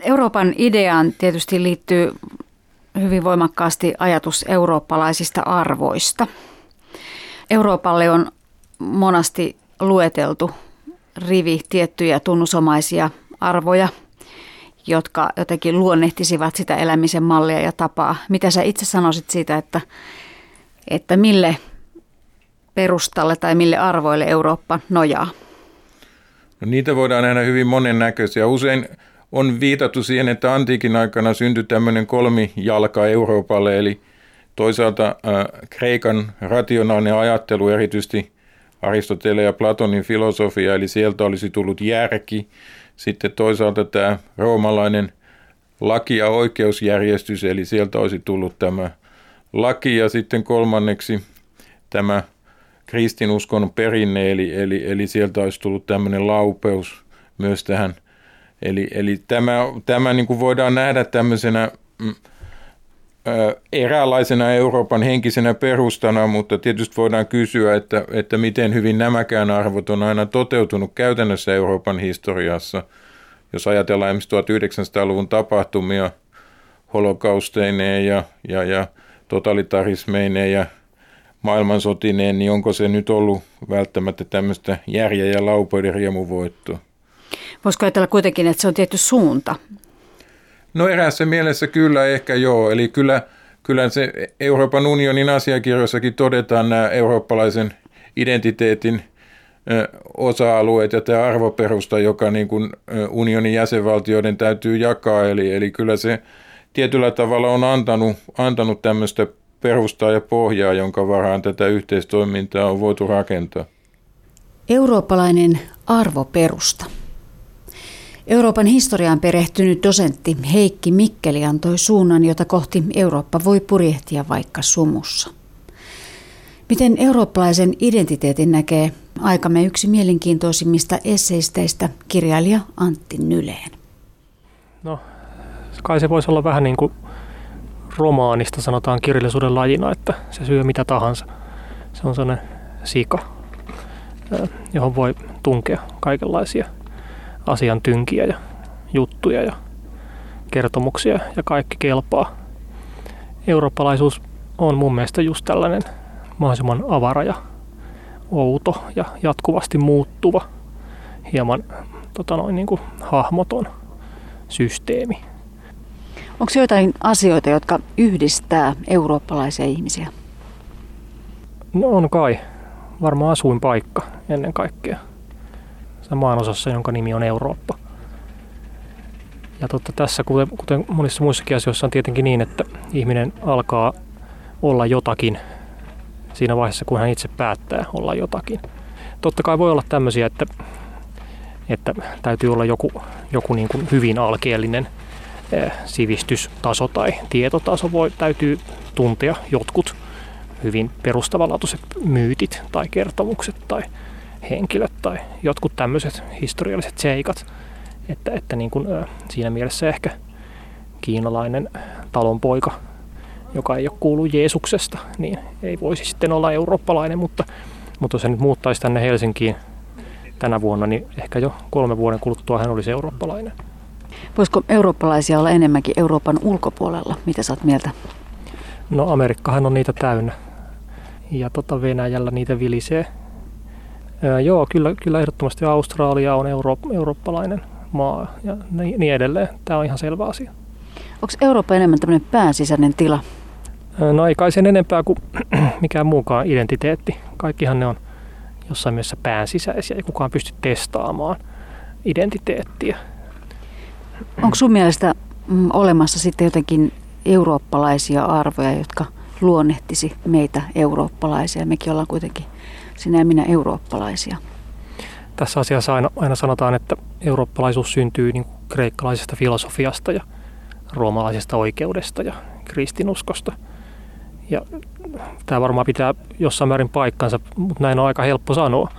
Euroopan ideaan tietysti liittyy hyvin voimakkaasti ajatus eurooppalaisista arvoista. Euroopalle on monasti lueteltu rivi tiettyjä tunnusomaisia arvoja, jotka jotenkin luonnehtisivat sitä elämisen mallia ja tapaa. Mitä sä itse sanoisit siitä, että, että mille perustalle tai mille arvoille Eurooppa nojaa? No niitä voidaan nähdä hyvin monennäköisiä. Usein on viitattu siihen, että antiikin aikana syntyi tämmöinen kolmijalka Euroopalle, eli toisaalta äh, Kreikan rationaalinen ajattelu, erityisesti Aristoteleen ja Platonin filosofia, eli sieltä olisi tullut järki. Sitten toisaalta tämä roomalainen laki- ja oikeusjärjestys, eli sieltä olisi tullut tämä laki. Ja sitten kolmanneksi tämä kristinuskon perinne, eli, eli, eli sieltä olisi tullut tämmöinen laupeus myös tähän. Eli, eli tämä, tämä niin kuin voidaan nähdä tämmöisenä mm, eräänlaisena Euroopan henkisenä perustana, mutta tietysti voidaan kysyä, että, että miten hyvin nämäkään arvot on aina toteutunut käytännössä Euroopan historiassa. Jos ajatellaan esimerkiksi 1900-luvun tapahtumia holokausteineen ja, ja, ja totalitarismeineen ja maailmansotineen, niin onko se nyt ollut välttämättä tämmöistä järjä ja laupoiden riemuvoittoa? Voisiko ajatella kuitenkin, että se on tietty suunta? No eräässä mielessä kyllä ehkä joo, eli kyllä, kyllä se Euroopan unionin asiakirjoissakin todetaan nämä eurooppalaisen identiteetin osa-alueet ja tämä arvoperusta, joka niin kuin unionin jäsenvaltioiden täytyy jakaa. Eli, eli kyllä se tietyllä tavalla on antanut, antanut tämmöistä perustaa ja pohjaa, jonka varaan tätä yhteistoimintaa on voitu rakentaa. Eurooppalainen arvoperusta. Euroopan historiaan perehtynyt dosentti Heikki Mikkeli antoi suunnan, jota kohti Eurooppa voi purjehtia vaikka sumussa. Miten eurooppalaisen identiteetin näkee aikamme yksi mielenkiintoisimmista esseisteistä kirjailija Antti Nyleen? No, kai se voisi olla vähän niin kuin romaanista sanotaan kirjallisuuden lajina, että se syö mitä tahansa. Se on sellainen sika, johon voi tunkea kaikenlaisia asian tynkiä ja juttuja ja kertomuksia ja kaikki kelpaa. Eurooppalaisuus on mun mielestä just tällainen mahdollisimman avara ja outo ja jatkuvasti muuttuva, hieman tota noin, niin kuin hahmoton systeemi. Onko jotain asioita, jotka yhdistää eurooppalaisia ihmisiä? No on kai. Varmaan asuinpaikka ennen kaikkea. Se maanosassa, jonka nimi on Eurooppa. Ja totta, tässä, kuten, kuten monissa muissakin asioissa, on tietenkin niin, että ihminen alkaa olla jotakin siinä vaiheessa, kun hän itse päättää olla jotakin. Totta kai voi olla tämmöisiä, että, että täytyy olla joku, joku niin kuin hyvin alkeellinen Eh, sivistystaso tai tietotaso voi, täytyy tuntea jotkut hyvin perustavanlaatuiset myytit tai kertomukset tai henkilöt tai jotkut tämmöiset historialliset seikat. Että, että niin kuin, siinä mielessä ehkä kiinalainen talonpoika, joka ei ole kuullut Jeesuksesta, niin ei voisi sitten olla eurooppalainen, mutta, mutta jos hän nyt muuttaisi tänne Helsinkiin tänä vuonna, niin ehkä jo kolme vuoden kuluttua hän olisi eurooppalainen. Voisiko eurooppalaisia olla enemmänkin Euroopan ulkopuolella? Mitä sä oot mieltä? No Amerikkahan on niitä täynnä. Ja tota Venäjällä niitä vilisee. Ää, joo, kyllä, kyllä ehdottomasti Australia on euro, eurooppalainen maa ja niin, niin edelleen. Tämä on ihan selvä asia. Onko Eurooppa enemmän tämmöinen päänsisäinen tila? No ei kai sen enempää kuin mikään muukaan identiteetti. Kaikkihan ne on jossain mielessä päänsisäisiä ja kukaan pysty testaamaan identiteettiä. Onko sun mielestä mm, olemassa sitten jotenkin eurooppalaisia arvoja, jotka luonnehtisi meitä eurooppalaisia? Mekin ollaan kuitenkin sinä ja minä eurooppalaisia. Tässä asiassa aina, aina sanotaan, että eurooppalaisuus syntyy niin kreikkalaisesta filosofiasta ja roomalaisesta oikeudesta ja kristinuskosta. Ja tämä varmaan pitää jossain määrin paikkansa, mutta näin on aika helppo sanoa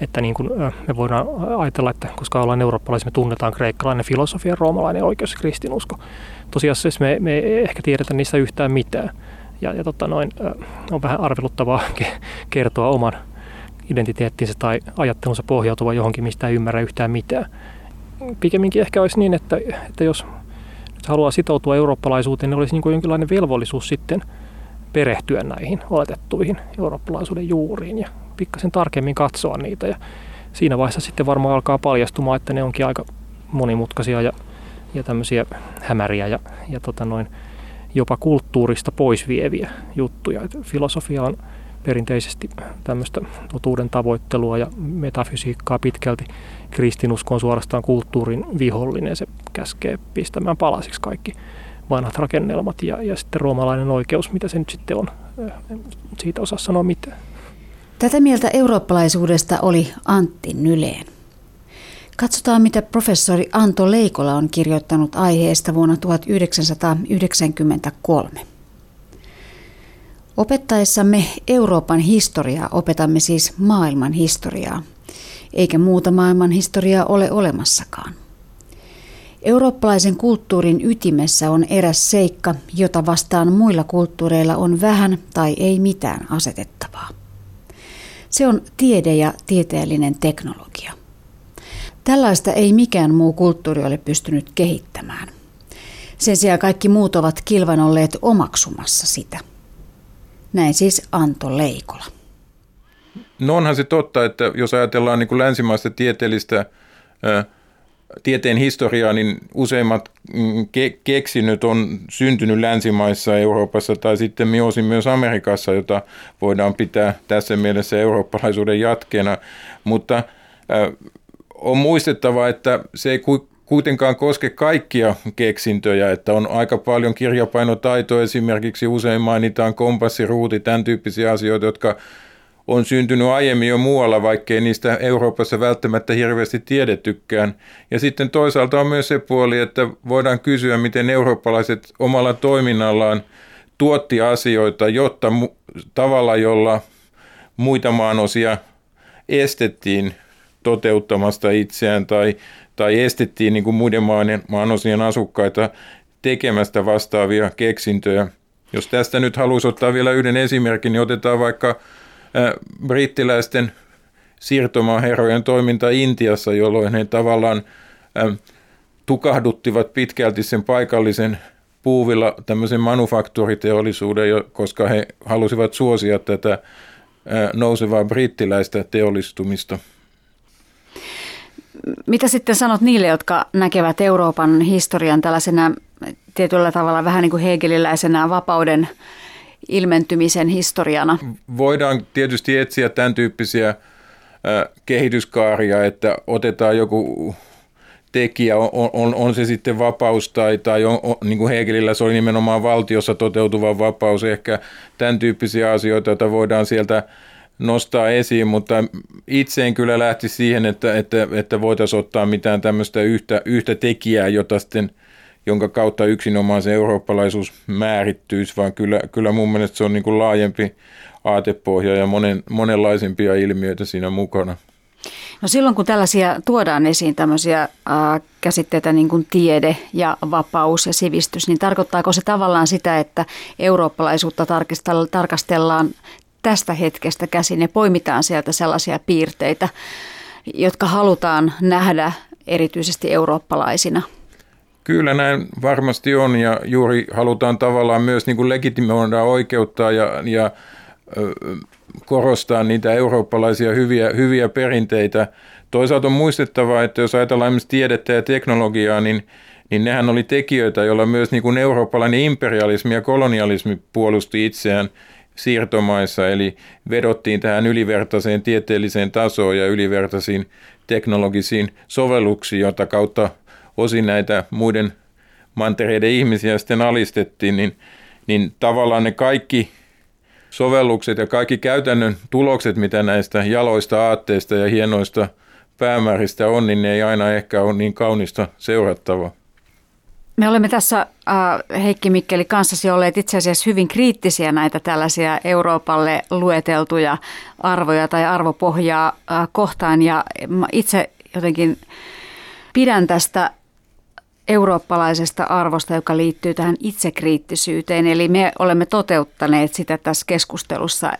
että niin kuin me voidaan ajatella, että koska ollaan eurooppalaisia, me tunnetaan kreikkalainen filosofia, roomalainen oikeus ja kristinusko. Tosiasiassa me, me ei ehkä tiedetä niistä yhtään mitään. Ja, ja tota noin, on vähän arveluttavaa kertoa oman identiteettinsä tai ajattelunsa pohjautuva johonkin, mistä ei ymmärrä yhtään mitään. pikemminkin ehkä olisi niin, että, että jos nyt haluaa sitoutua eurooppalaisuuteen, niin olisi niin kuin jonkinlainen velvollisuus sitten perehtyä näihin oletettuihin eurooppalaisuuden juuriin ja pikkasen tarkemmin katsoa niitä. Ja siinä vaiheessa sitten varmaan alkaa paljastumaan, että ne onkin aika monimutkaisia ja, ja tämmöisiä hämäriä ja, ja tota noin, jopa kulttuurista pois vieviä juttuja. Et filosofia on perinteisesti tämmöistä totuuden tavoittelua ja metafysiikkaa pitkälti. Kristinusko on suorastaan kulttuurin vihollinen. Se käskee pistämään palasiksi kaikki vanhat rakennelmat ja, ja sitten roomalainen oikeus, mitä se nyt sitten on. Siitä osaa sanoa mitään. Tätä mieltä eurooppalaisuudesta oli Antti Nyleen. Katsotaan, mitä professori Anto Leikola on kirjoittanut aiheesta vuonna 1993. Opettaessamme Euroopan historiaa opetamme siis maailman historiaa, eikä muuta maailman historiaa ole olemassakaan. Eurooppalaisen kulttuurin ytimessä on eräs seikka, jota vastaan muilla kulttuureilla on vähän tai ei mitään asetettavaa. Se on tiede ja tieteellinen teknologia. Tällaista ei mikään muu kulttuuri ole pystynyt kehittämään. Sen sijaan kaikki muut ovat kilvan olleet omaksumassa sitä. Näin siis Anto Leikola. No onhan se totta, että jos ajatellaan niin kuin länsimaista tieteellistä ää, tieteen historiaa, niin useimmat mm, ke- keksinyt on syntynyt länsimaissa, Euroopassa tai sitten osin myös Amerikassa, jota voidaan pitää tässä mielessä eurooppalaisuuden jatkeena. Mutta äh, on muistettava, että se ei kuitenkaan koske kaikkia keksintöjä, että on aika paljon kirjapainotaitoa, esimerkiksi usein mainitaan kompassiruuti, tämän tyyppisiä asioita, jotka on syntynyt aiemmin jo muualla, vaikkei niistä Euroopassa välttämättä hirveästi tiedettykään. Ja sitten toisaalta on myös se puoli, että voidaan kysyä, miten eurooppalaiset omalla toiminnallaan tuotti asioita, jotta tavalla, jolla muita maanosia estettiin toteuttamasta itseään tai, tai estettiin niin kuin muiden maan, maanosien asukkaita tekemästä vastaavia keksintöjä. Jos tästä nyt haluaisi ottaa vielä yhden esimerkin, niin otetaan vaikka brittiläisten siirtomaaherrojen toiminta Intiassa, jolloin he tavallaan tukahduttivat pitkälti sen paikallisen puuvilla tämmöisen manufaktuuriteollisuuden, koska he halusivat suosia tätä nousevaa brittiläistä teollistumista. Mitä sitten sanot niille, jotka näkevät Euroopan historian tällaisena tietyllä tavalla vähän niin kuin hegeliläisenä vapauden ilmentymisen historiana. Voidaan tietysti etsiä tämän tyyppisiä kehityskaaria, että otetaan joku tekijä, on, on, on se sitten vapaus tai, tai on, on, niin kuin Hegelillä se oli nimenomaan valtiossa toteutuva vapaus, ehkä tämän tyyppisiä asioita, joita voidaan sieltä nostaa esiin, mutta itse en kyllä lähti siihen, että, että, että voitaisiin ottaa mitään tämmöistä yhtä, yhtä tekijää, jota sitten – jonka kautta yksinomaan se eurooppalaisuus määrittyisi, vaan kyllä, kyllä mun mielestä se on niin kuin laajempi aatepohja ja monen, monenlaisempia ilmiöitä siinä mukana. No silloin kun tällaisia tuodaan esiin tämmöisiä äh, käsitteitä niin kuin tiede ja vapaus ja sivistys, niin tarkoittaako se tavallaan sitä, että eurooppalaisuutta tarkastellaan tästä hetkestä käsin ja poimitaan sieltä sellaisia piirteitä, jotka halutaan nähdä erityisesti eurooppalaisina? Kyllä näin varmasti on ja juuri halutaan tavallaan myös niin legitimoida oikeuttaa ja, ja korostaa niitä eurooppalaisia hyviä, hyviä perinteitä. Toisaalta on muistettava, että jos ajatellaan esimerkiksi tiedettä ja teknologiaa, niin, niin nehän oli tekijöitä, joilla myös niin kuin eurooppalainen imperialismi ja kolonialismi puolusti itseään siirtomaissa, eli vedottiin tähän ylivertaiseen tieteelliseen tasoon ja ylivertaisiin teknologisiin sovelluksiin, jota kautta osin näitä muiden mantereiden ihmisiä sitten alistettiin, niin, niin tavallaan ne kaikki sovellukset ja kaikki käytännön tulokset, mitä näistä jaloista aatteista ja hienoista päämääristä on, niin ne ei aina ehkä ole niin kaunista seurattavaa. Me olemme tässä äh, Heikki Mikkeli kanssasi olleet itse asiassa hyvin kriittisiä näitä tällaisia Euroopalle lueteltuja arvoja tai arvopohjaa äh, kohtaan ja itse jotenkin pidän tästä eurooppalaisesta arvosta, joka liittyy tähän itsekriittisyyteen. Eli me olemme toteuttaneet sitä tässä keskustelussa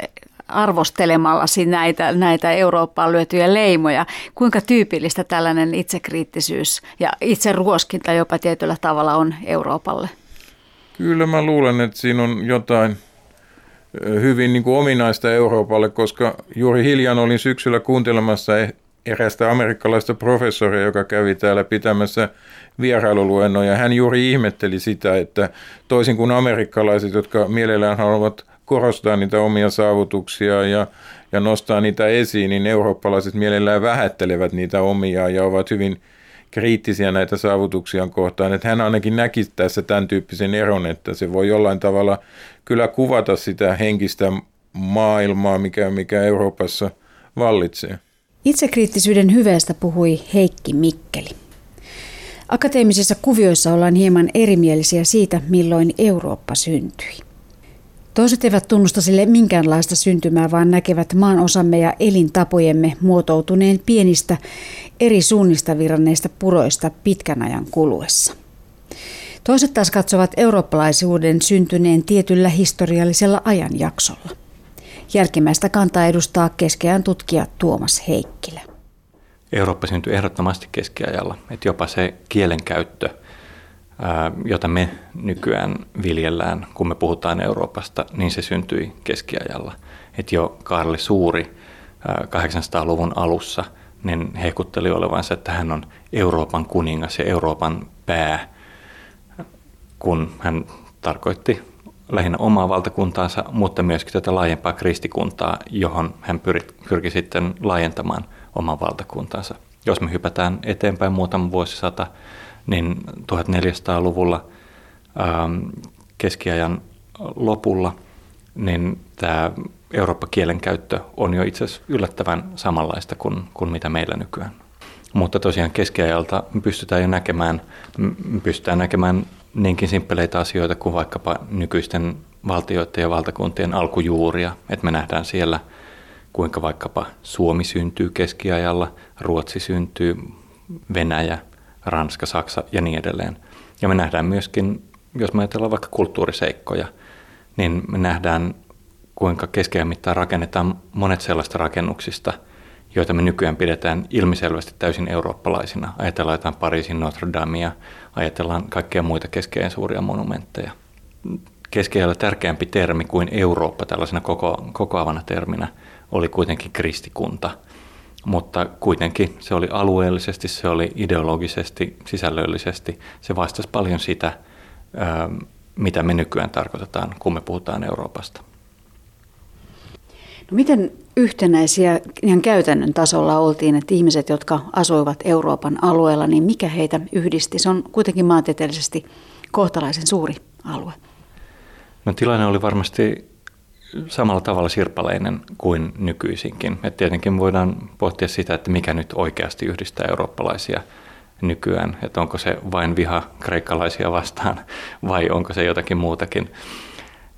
arvostelemalla näitä, näitä Eurooppaan lyötyjä leimoja. Kuinka tyypillistä tällainen itsekriittisyys ja itse ruoskinta jopa tietyllä tavalla on Euroopalle? Kyllä mä luulen, että siinä on jotain hyvin niin kuin ominaista Euroopalle, koska juuri hiljan olin syksyllä kuuntelemassa e- erästä amerikkalaista professoria, joka kävi täällä pitämässä vierailuluennoja. Hän juuri ihmetteli sitä, että toisin kuin amerikkalaiset, jotka mielellään haluavat korostaa niitä omia saavutuksia ja, ja nostaa niitä esiin, niin eurooppalaiset mielellään vähättelevät niitä omia ja ovat hyvin kriittisiä näitä saavutuksia kohtaan. Että hän ainakin näki tässä tämän tyyppisen eron, että se voi jollain tavalla kyllä kuvata sitä henkistä maailmaa, mikä, mikä Euroopassa vallitsee. Itsekriittisyyden hyveestä puhui Heikki Mikkeli. Akateemisissa kuvioissa ollaan hieman erimielisiä siitä, milloin Eurooppa syntyi. Toiset eivät tunnusta sille minkäänlaista syntymää, vaan näkevät maan osamme ja elintapojemme muotoutuneen pienistä eri suunnista virranneista puroista pitkän ajan kuluessa. Toiset taas katsovat eurooppalaisuuden syntyneen tietyllä historiallisella ajanjaksolla. Jälkimmäistä kantaa edustaa keskeään tutkija Tuomas Heikkilä. Eurooppa syntyi ehdottomasti keskiajalla, että jopa se kielenkäyttö, jota me nykyään viljellään, kun me puhutaan Euroopasta, niin se syntyi keskiajalla. Että jo Karli Suuri 800-luvun alussa niin hehkutteli olevansa, että hän on Euroopan kuningas ja Euroopan pää, kun hän tarkoitti lähinnä omaa valtakuntaansa, mutta myöskin tätä laajempaa kristikuntaa, johon hän pyrki sitten laajentamaan oman valtakuntansa. Jos me hypätään eteenpäin muutama vuosisata, niin 1400-luvulla ähm, keskiajan lopulla, niin tämä Eurooppa-kielen käyttö on jo itse asiassa yllättävän samanlaista kuin, kuin mitä meillä nykyään. Mutta tosiaan keskiajalta pystytään jo näkemään, pystytään näkemään niinkin simppeleitä asioita kuin vaikkapa nykyisten valtioiden ja valtakuntien alkujuuria, että me nähdään siellä, kuinka vaikkapa Suomi syntyy keskiajalla, Ruotsi syntyy, Venäjä, Ranska, Saksa ja niin edelleen. Ja me nähdään myöskin, jos me ajatellaan vaikka kulttuuriseikkoja, niin me nähdään, kuinka keskiajan mittaan rakennetaan monet sellaista rakennuksista, joita me nykyään pidetään ilmiselvästi täysin eurooppalaisina. Ajatellaan jotain Pariisin Notre Damea, ajatellaan kaikkia muita keskeisen suuria monumentteja. Keskiajalla tärkeämpi termi kuin Eurooppa tällaisena koko, kokoavana terminä oli kuitenkin kristikunta. Mutta kuitenkin se oli alueellisesti, se oli ideologisesti, sisällöllisesti, se vastasi paljon sitä, mitä me nykyään tarkoitetaan, kun me puhutaan Euroopasta. No miten yhtenäisiä ihan käytännön tasolla oltiin, että ihmiset, jotka asuivat Euroopan alueella, niin mikä heitä yhdisti? Se on kuitenkin maantieteellisesti kohtalaisen suuri alue. No tilanne oli varmasti samalla tavalla sirpaleinen kuin nykyisinkin. Et tietenkin voidaan pohtia sitä, että mikä nyt oikeasti yhdistää eurooppalaisia nykyään, että onko se vain viha kreikkalaisia vastaan vai onko se jotakin muutakin.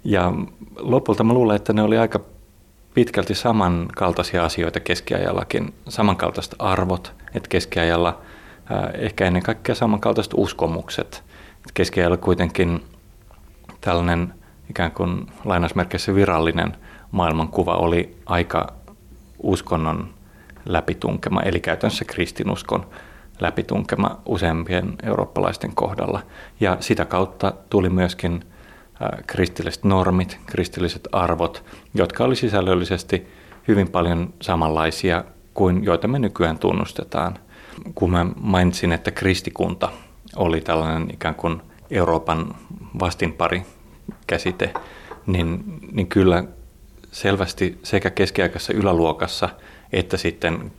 Ja lopulta mä luulen, että ne oli aika pitkälti samankaltaisia asioita keskiajallakin, samankaltaiset arvot, että keskiajalla ehkä ennen kaikkea samankaltaiset uskomukset. Keskiajalla kuitenkin tällainen ikään kuin lainausmerkeissä virallinen maailmankuva oli aika uskonnon läpitunkema, eli käytännössä kristinuskon läpitunkema useimpien eurooppalaisten kohdalla. Ja sitä kautta tuli myöskin kristilliset normit, kristilliset arvot, jotka oli sisällöllisesti hyvin paljon samanlaisia kuin joita me nykyään tunnustetaan. Kun mä mainitsin, että kristikunta oli tällainen ikään kuin Euroopan vastinpari käsite, niin, niin kyllä selvästi sekä keskiaikaisessa yläluokassa että sitten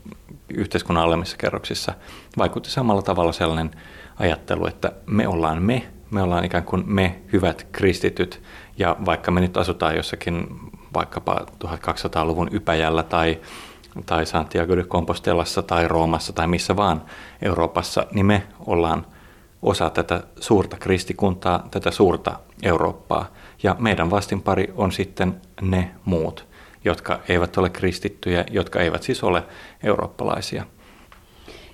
yhteiskunnan alemmissa kerroksissa vaikutti samalla tavalla sellainen ajattelu, että me ollaan me, me ollaan ikään kuin me hyvät kristityt, ja vaikka me nyt asutaan jossakin vaikkapa 1200-luvun ypäjällä tai, tai Santiago de Compostelassa tai Roomassa tai missä vaan Euroopassa, niin me ollaan osa tätä suurta kristikuntaa, tätä suurta Eurooppaa. Ja meidän vastinpari on sitten ne muut, jotka eivät ole kristittyjä, jotka eivät siis ole eurooppalaisia.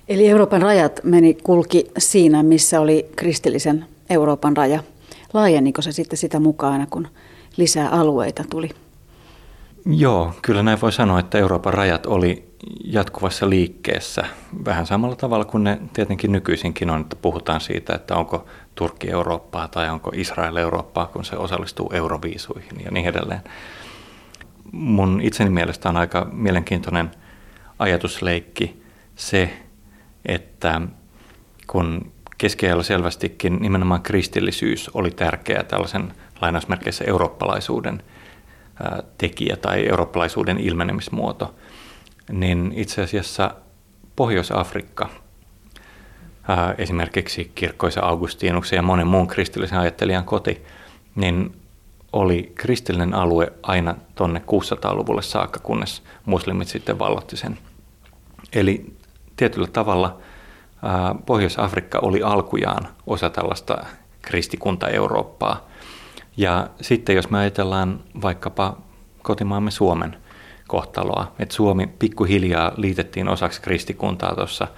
Eli Euroopan rajat meni kulki siinä, missä oli kristillisen Euroopan raja. Laajeniko se sitten sitä mukaan, kun lisää alueita tuli? Joo, kyllä näin voi sanoa, että Euroopan rajat oli jatkuvassa liikkeessä vähän samalla tavalla kuin ne tietenkin nykyisinkin on, että puhutaan siitä, että onko Turkki Eurooppaa tai onko Israel Eurooppaa, kun se osallistuu euroviisuihin ja niin edelleen. Mun itseni mielestä on aika mielenkiintoinen ajatusleikki se, että kun keskiajalla selvästikin nimenomaan kristillisyys oli tärkeä tällaisen lainausmerkeissä eurooppalaisuuden tekijä tai eurooppalaisuuden ilmenemismuoto, niin itse asiassa Pohjois-Afrikka, esimerkiksi kirkkoisa Augustinuksen ja monen muun kristillisen ajattelijan koti, niin oli kristillinen alue aina tonne 600-luvulle saakka, kunnes muslimit sitten vallotti sen. Eli tietyllä tavalla Pohjois-Afrikka oli alkujaan osa tällaista kristikunta Eurooppaa. Ja sitten jos me ajatellaan vaikkapa kotimaamme Suomen kohtaloa, että Suomi pikkuhiljaa liitettiin osaksi kristikuntaa tuossa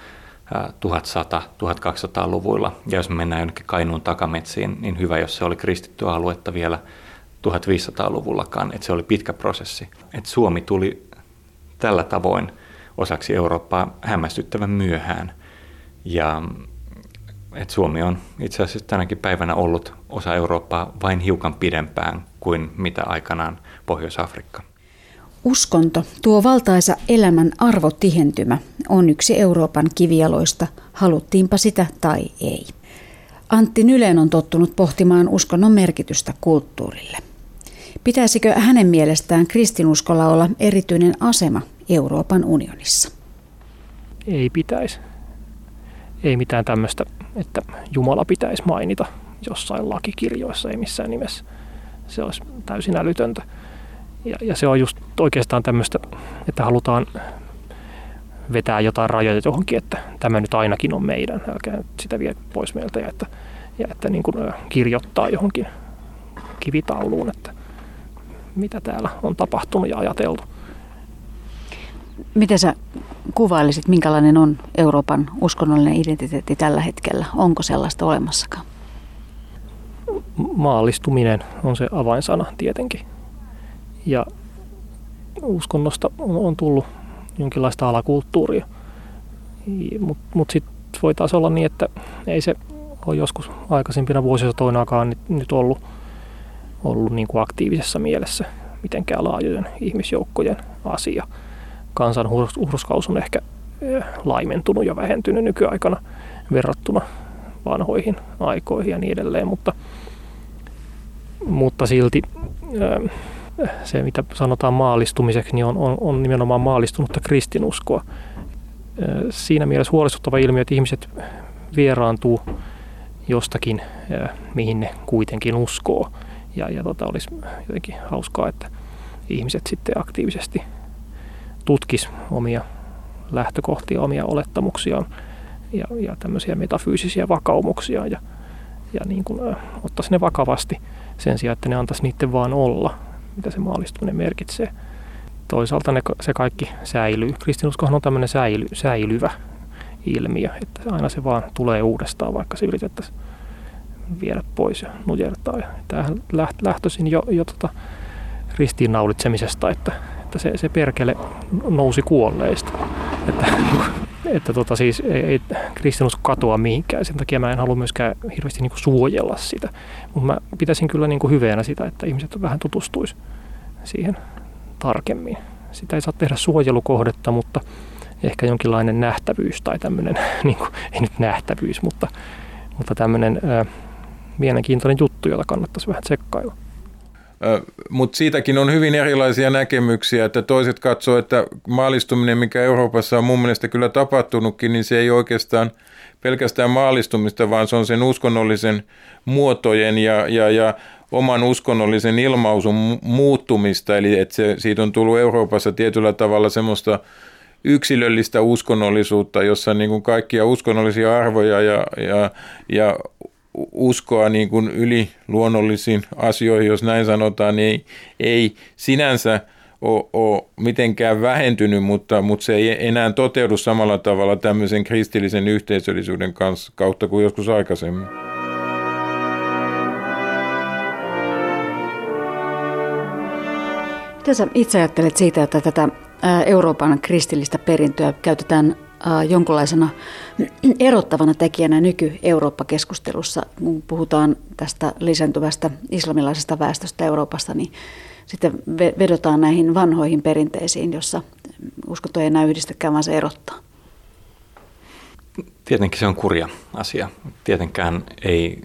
1100-1200-luvuilla. Ja jos me mennään jonnekin Kainuun takametsiin, niin hyvä, jos se oli kristittyä aluetta vielä 1500-luvullakaan, että se oli pitkä prosessi. Että Suomi tuli tällä tavoin osaksi Eurooppaa hämmästyttävän myöhään. Ja että Suomi on itse asiassa tänäkin päivänä ollut osa Eurooppaa vain hiukan pidempään kuin mitä aikanaan Pohjois-Afrikka. Uskonto, tuo valtaisa elämän arvotihentymä, on yksi Euroopan kivijaloista, haluttiinpa sitä tai ei. Antti Nylen on tottunut pohtimaan uskonnon merkitystä kulttuurille. Pitäisikö hänen mielestään kristinuskolla olla erityinen asema Euroopan unionissa? Ei pitäisi. Ei mitään tämmöistä, että Jumala pitäisi mainita jossain lakikirjoissa, ei missään nimessä. Se olisi täysin älytöntä. Ja, ja se on just oikeastaan tämmöistä, että halutaan vetää jotain rajoja johonkin, että tämä nyt ainakin on meidän, älkää nyt sitä vie pois meiltä ja että, ja että niin kuin kirjoittaa johonkin kivitauluun, että mitä täällä on tapahtunut ja ajateltu. Miten sä kuvailisit, minkälainen on Euroopan uskonnollinen identiteetti tällä hetkellä? Onko sellaista olemassakaan? Maallistuminen on se avainsana tietenkin. Ja uskonnosta on, on tullut jonkinlaista alakulttuuria. Mutta mut sitten voi taas olla niin, että ei se ole joskus aikaisempina vuosisatoinakaan nyt, nyt ollut, ollut niin kuin aktiivisessa mielessä mitenkään laajojen ihmisjoukkojen asia. Kansan hurskaus on ehkä eh, laimentunut ja vähentynyt nykyaikana verrattuna vanhoihin aikoihin ja niin edelleen, mutta, mutta silti eh, se, mitä sanotaan maallistumiseksi, niin on, on, on nimenomaan maallistunutta kristinuskoa. Siinä mielessä huolestuttava ilmiö, että ihmiset vieraantuu jostakin, mihin ne kuitenkin uskoo. Ja, ja tota, olisi jotenkin hauskaa, että ihmiset sitten aktiivisesti tutkis omia lähtökohtia, omia olettamuksiaan ja, ja tämmöisiä metafyysisiä vakaumuksia ja, ja niin kuin, ottaisi ne vakavasti sen sijaan, että ne antaisi niiden vaan olla mitä se maallistuminen merkitsee. Toisaalta ne, se kaikki säilyy. Kristinuskohan on tämmöinen säily, säilyvä ilmiö, että aina se vaan tulee uudestaan, vaikka se yritettäisiin viedä pois ja nujertaa. Ja tämähän lähtöisin jo, jo tota ristiinnaulitsemisesta, että, että se, se perkele nousi kuolleista. Että, että tota siis ei, ei kristinusko katoa mihinkään, sen takia mä en halua myöskään hirveästi niin kuin suojella sitä. Mutta mä pitäisin kyllä niin kuin hyveenä sitä, että ihmiset vähän tutustuisi siihen tarkemmin. Sitä ei saa tehdä suojelukohdetta, mutta ehkä jonkinlainen nähtävyys tai tämmöinen, niin kuin, ei nyt nähtävyys, mutta, mutta tämmöinen ää, mielenkiintoinen juttu, jota kannattaisi vähän tsekkailla. Mutta siitäkin on hyvin erilaisia näkemyksiä, että toiset katsoo, että maalistuminen, mikä Euroopassa on mun mielestä kyllä tapahtunutkin, niin se ei oikeastaan pelkästään maalistumista, vaan se on sen uskonnollisen muotojen ja, ja, ja oman uskonnollisen ilmausun muuttumista, eli että se, siitä on tullut Euroopassa tietyllä tavalla semmoista yksilöllistä uskonnollisuutta, jossa niin kuin kaikkia uskonnollisia arvoja ja, ja, ja uskoa niin kuin yli luonnollisiin asioihin, jos näin sanotaan, niin ei, ei sinänsä ole, ole mitenkään vähentynyt, mutta, mutta se ei enää toteudu samalla tavalla tämmöisen kristillisen yhteisöllisyyden kanssa, kautta kuin joskus aikaisemmin. Mitä sä itse ajattelet siitä, että tätä Euroopan kristillistä perintöä käytetään jonkinlaisena erottavana tekijänä nyky-Eurooppa-keskustelussa, kun puhutaan tästä lisääntyvästä islamilaisesta väestöstä Euroopassa, niin sitten vedotaan näihin vanhoihin perinteisiin, jossa uskonto ei enää yhdistäkään, vaan se erottaa. Tietenkin se on kurja asia. Tietenkään ei,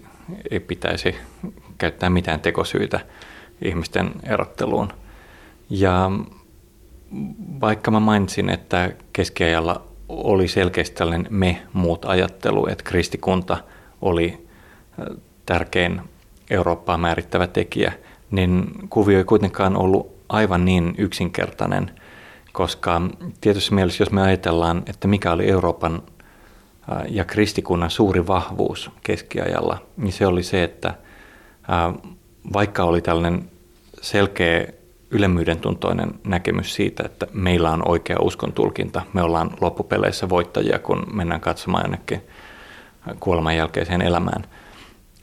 ei pitäisi käyttää mitään tekosyitä ihmisten erotteluun. Ja vaikka mä mainitsin, että keskiajalla oli selkeästi tällainen me-muut ajattelu, että kristikunta oli tärkein Eurooppaa määrittävä tekijä, niin kuvio ei kuitenkaan ollut aivan niin yksinkertainen, koska tietysti mielessä, jos me ajatellaan, että mikä oli Euroopan ja kristikunnan suuri vahvuus keskiajalla, niin se oli se, että vaikka oli tällainen selkeä ylemmyyden tuntoinen näkemys siitä, että meillä on oikea uskon tulkinta. Me ollaan loppupeleissä voittajia, kun mennään katsomaan jonnekin kuoleman jälkeiseen elämään.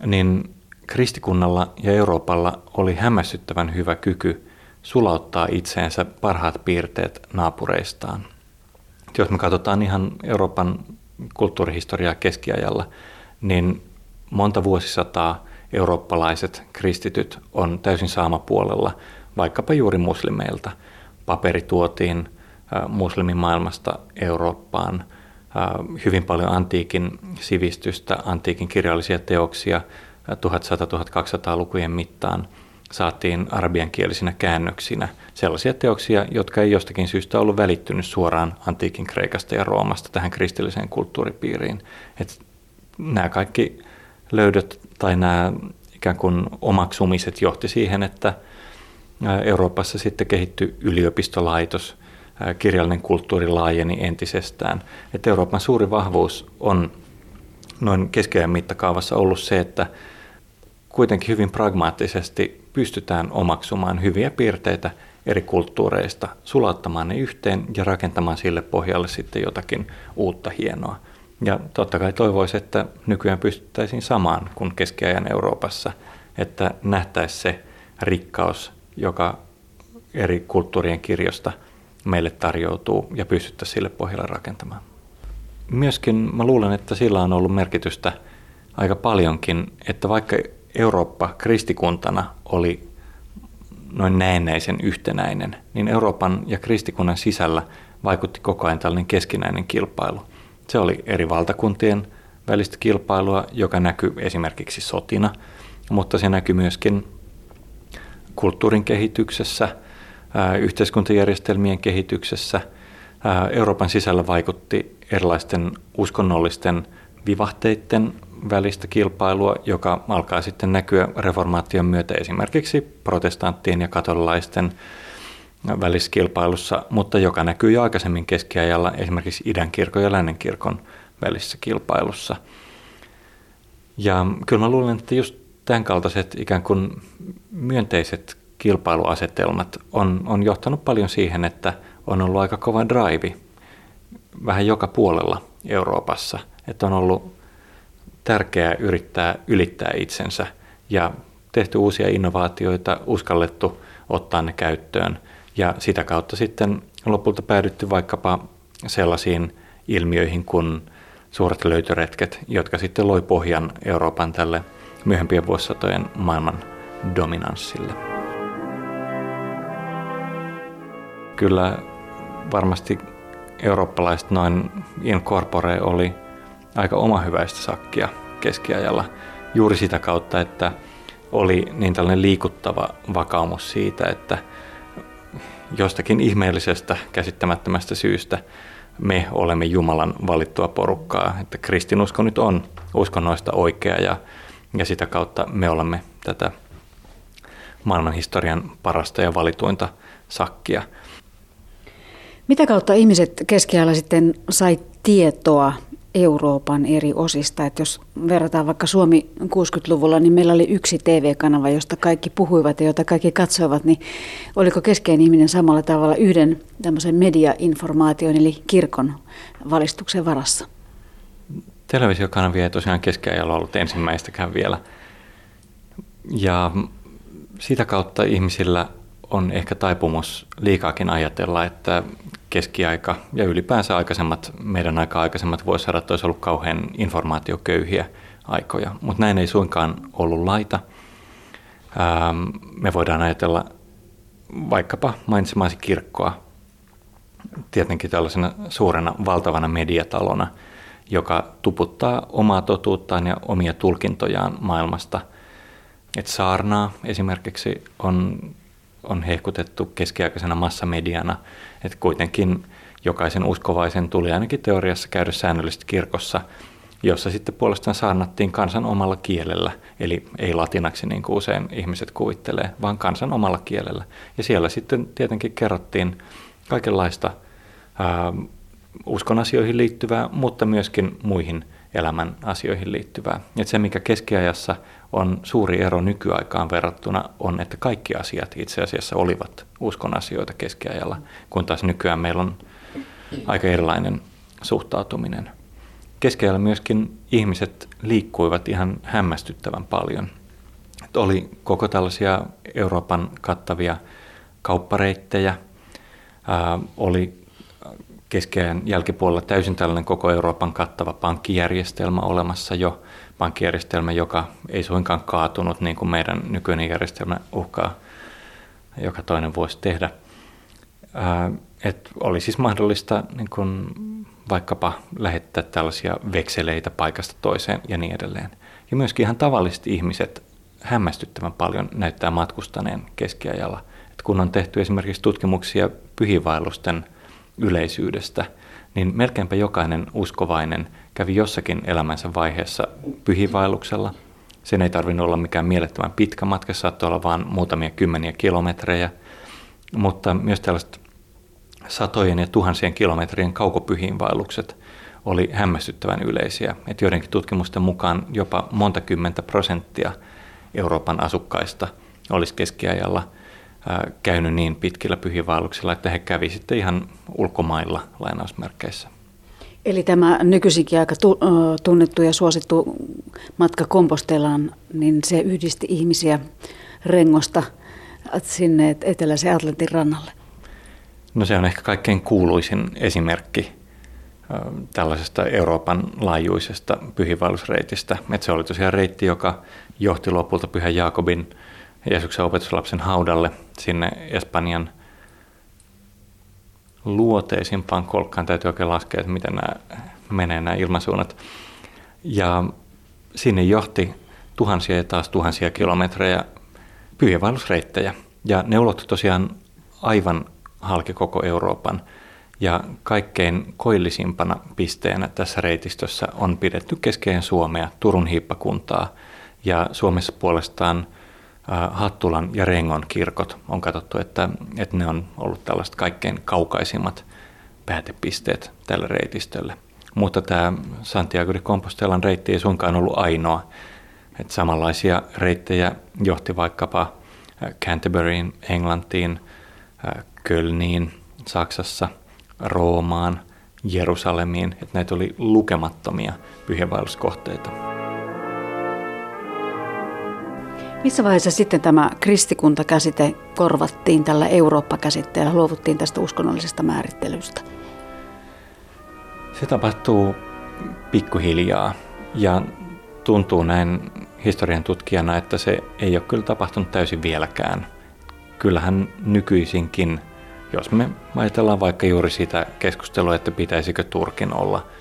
Niin kristikunnalla ja Euroopalla oli hämmästyttävän hyvä kyky sulauttaa itseensä parhaat piirteet naapureistaan. Jos me katsotaan ihan Euroopan kulttuurihistoriaa keskiajalla, niin monta vuosisataa eurooppalaiset kristityt on täysin saamapuolella vaikkapa juuri muslimeilta. Paperi tuotiin muslimimaailmasta Eurooppaan, hyvin paljon antiikin sivistystä, antiikin kirjallisia teoksia 1100-1200-lukujen mittaan saatiin arabiankielisinä käännöksinä sellaisia teoksia, jotka ei jostakin syystä ollut välittynyt suoraan antiikin Kreikasta ja Roomasta tähän kristilliseen kulttuuripiiriin. Et nämä kaikki löydöt tai nämä ikään kuin omaksumiset johti siihen, että Euroopassa sitten kehittyi yliopistolaitos, kirjallinen kulttuuri laajeni entisestään. Että Euroopan suuri vahvuus on noin keskiajan mittakaavassa ollut se, että kuitenkin hyvin pragmaattisesti pystytään omaksumaan hyviä piirteitä eri kulttuureista, sulattamaan ne yhteen ja rakentamaan sille pohjalle sitten jotakin uutta hienoa. Ja totta kai toivoisi, että nykyään pystyttäisiin samaan kuin keskiajan Euroopassa, että nähtäisi se rikkaus joka eri kulttuurien kirjosta meille tarjoutuu ja pystyttäisiin sille pohjalle rakentamaan. Myöskin mä luulen, että sillä on ollut merkitystä aika paljonkin, että vaikka Eurooppa kristikuntana oli noin näennäisen yhtenäinen, niin Euroopan ja kristikunnan sisällä vaikutti koko ajan tällainen keskinäinen kilpailu. Se oli eri valtakuntien välistä kilpailua, joka näkyy esimerkiksi sotina, mutta se näkyy myöskin kulttuurin kehityksessä, yhteiskuntajärjestelmien kehityksessä. Euroopan sisällä vaikutti erilaisten uskonnollisten vivahteiden välistä kilpailua, joka alkaa sitten näkyä reformaation myötä esimerkiksi protestanttien ja katolilaisten välisessä kilpailussa, mutta joka näkyy jo aikaisemmin keskiajalla esimerkiksi idän kirkon ja lännen kirkon välisessä kilpailussa. Ja kyllä mä luulen, että just tämän kaltaiset ikään kuin myönteiset kilpailuasetelmat on, on johtanut paljon siihen, että on ollut aika kova drive vähän joka puolella Euroopassa, että on ollut tärkeää yrittää ylittää itsensä ja tehty uusia innovaatioita, uskallettu ottaa ne käyttöön ja sitä kautta sitten lopulta päädytty vaikkapa sellaisiin ilmiöihin kuin suuret löytöretket, jotka sitten loi pohjan Euroopan tälle myöhempien vuosisatojen maailman dominanssille. Kyllä varmasti eurooppalaiset noin in corpore oli aika oma hyväistä sakkia keskiajalla juuri sitä kautta, että oli niin tällainen liikuttava vakaumus siitä, että jostakin ihmeellisestä käsittämättömästä syystä me olemme Jumalan valittua porukkaa, että kristinusko nyt on uskonnoista oikea ja ja sitä kautta me olemme tätä maailman historian parasta ja valituinta sakkia. Mitä kautta ihmiset keskiajalla sitten sai tietoa Euroopan eri osista? Että jos verrataan vaikka Suomi 60-luvulla, niin meillä oli yksi TV-kanava, josta kaikki puhuivat ja jota kaikki katsoivat, niin oliko keskeinen ihminen samalla tavalla yhden tämmöisen mediainformaation eli kirkon valistuksen varassa? Televisiokanavia ei tosiaan keskiajalla ollut ensimmäistäkään vielä. Ja sitä kautta ihmisillä on ehkä taipumus liikaakin ajatella, että keskiaika ja ylipäänsä aikaisemmat, meidän aika aikaisemmat vuosisadat olisi ollut kauhean informaatioköyhiä aikoja, mutta näin ei suinkaan ollut laita. Ähm, me voidaan ajatella vaikkapa mainitsemaasi kirkkoa tietenkin tällaisena suurena valtavana mediatalona, joka tuputtaa omaa totuuttaan ja omia tulkintojaan maailmasta. Et saarnaa esimerkiksi on, on hehkutettu keskiaikaisena massamediana, että kuitenkin jokaisen uskovaisen tuli ainakin teoriassa käydä säännöllisesti kirkossa, jossa sitten puolestaan saarnattiin kansan omalla kielellä, eli ei latinaksi niin kuin usein ihmiset kuvittelee, vaan kansan omalla kielellä. Ja siellä sitten tietenkin kerrottiin kaikenlaista uskon asioihin liittyvää, mutta myöskin muihin elämän asioihin liittyvää. Et se, mikä keskiajassa on suuri ero nykyaikaan verrattuna, on, että kaikki asiat itse asiassa olivat uskon asioita keskiajalla, kun taas nykyään meillä on aika erilainen suhtautuminen. Keskiajalla myöskin ihmiset liikkuivat ihan hämmästyttävän paljon. Et oli koko tällaisia Euroopan kattavia kauppareittejä, oli keskiajan jälkipuolella täysin tällainen koko Euroopan kattava pankkijärjestelmä olemassa jo. Pankkijärjestelmä, joka ei suinkaan kaatunut niin kuin meidän nykyinen järjestelmä uhkaa joka toinen vuosi tehdä. Et oli siis mahdollista niin kuin vaikkapa lähettää tällaisia vekseleitä paikasta toiseen ja niin edelleen. Ja myöskin ihan tavalliset ihmiset hämmästyttävän paljon näyttää matkustaneen keskiajalla. Et kun on tehty esimerkiksi tutkimuksia pyhivailusten – yleisyydestä, niin melkeinpä jokainen uskovainen kävi jossakin elämänsä vaiheessa pyhivailuksella. Sen ei tarvinnut olla mikään mielettömän pitkä matka, saattoi olla vain muutamia kymmeniä kilometrejä, mutta myös tällaiset satojen ja tuhansien kilometrien kaukopyhiinvaellukset oli hämmästyttävän yleisiä. Et joidenkin tutkimusten mukaan jopa monta kymmentä prosenttia Euroopan asukkaista olisi keskiajalla – käynyt niin pitkillä pyhiinvaelluksilla, että he kävi sitten ihan ulkomailla lainausmerkeissä. Eli tämä nykyisinkin aika tunnettu ja suosittu matka Kompostelaan, niin se yhdisti ihmisiä Rengosta sinne eteläisen Atlantin rannalle. No se on ehkä kaikkein kuuluisin esimerkki tällaisesta Euroopan laajuisesta pyhiinvaellusreitistä. Että se oli tosiaan reitti, joka johti lopulta Pyhän Jaakobin Jeesuksen opetuslapsen haudalle sinne Espanjan luoteisimpaan kolkkaan. Täytyy oikein laskea, että miten nämä menee nämä ilmasuunnat. Ja sinne johti tuhansia ja taas tuhansia kilometrejä pyhiinvaellusreittejä. Ja ne ulottu tosiaan aivan halki koko Euroopan. Ja kaikkein koillisimpana pisteenä tässä reitistössä on pidetty keskeinen Suomea, Turun hiippakuntaa. Ja Suomessa puolestaan Hattulan ja Rengon kirkot on katsottu, että, että ne on ollut tällaiset kaikkein kaukaisimmat päätepisteet tälle reitistölle. Mutta tämä Santiago de Compostelan reitti ei suinkaan ollut ainoa. Että samanlaisia reittejä johti vaikkapa Canterburyin, Englantiin, Kölniin, Saksassa, Roomaan, Jerusalemiin. Että näitä oli lukemattomia pyhiinvaelluskohteita. Missä vaiheessa sitten tämä kristikuntakäsite korvattiin tällä Eurooppa-käsitteellä, luovuttiin tästä uskonnollisesta määrittelystä? Se tapahtuu pikkuhiljaa ja tuntuu näin historian tutkijana, että se ei ole kyllä tapahtunut täysin vieläkään. Kyllähän nykyisinkin, jos me ajatellaan vaikka juuri sitä keskustelua, että pitäisikö Turkin olla –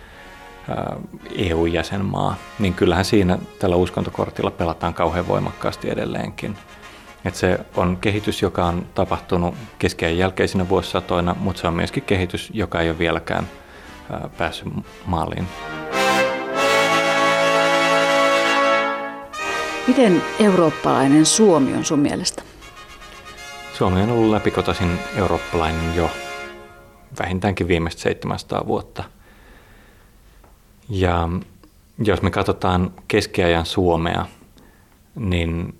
EU-jäsenmaa, niin kyllähän siinä tällä uskontokortilla pelataan kauhean voimakkaasti edelleenkin. Et se on kehitys, joka on tapahtunut keskeisen jälkeisinä vuosisatoina, mutta se on myöskin kehitys, joka ei ole vieläkään päässyt maaliin. Miten eurooppalainen Suomi on sun mielestä? Suomi on ollut läpikotaisin eurooppalainen jo vähintäänkin viimeiset 700 vuotta – ja jos me katsotaan keskiajan Suomea, niin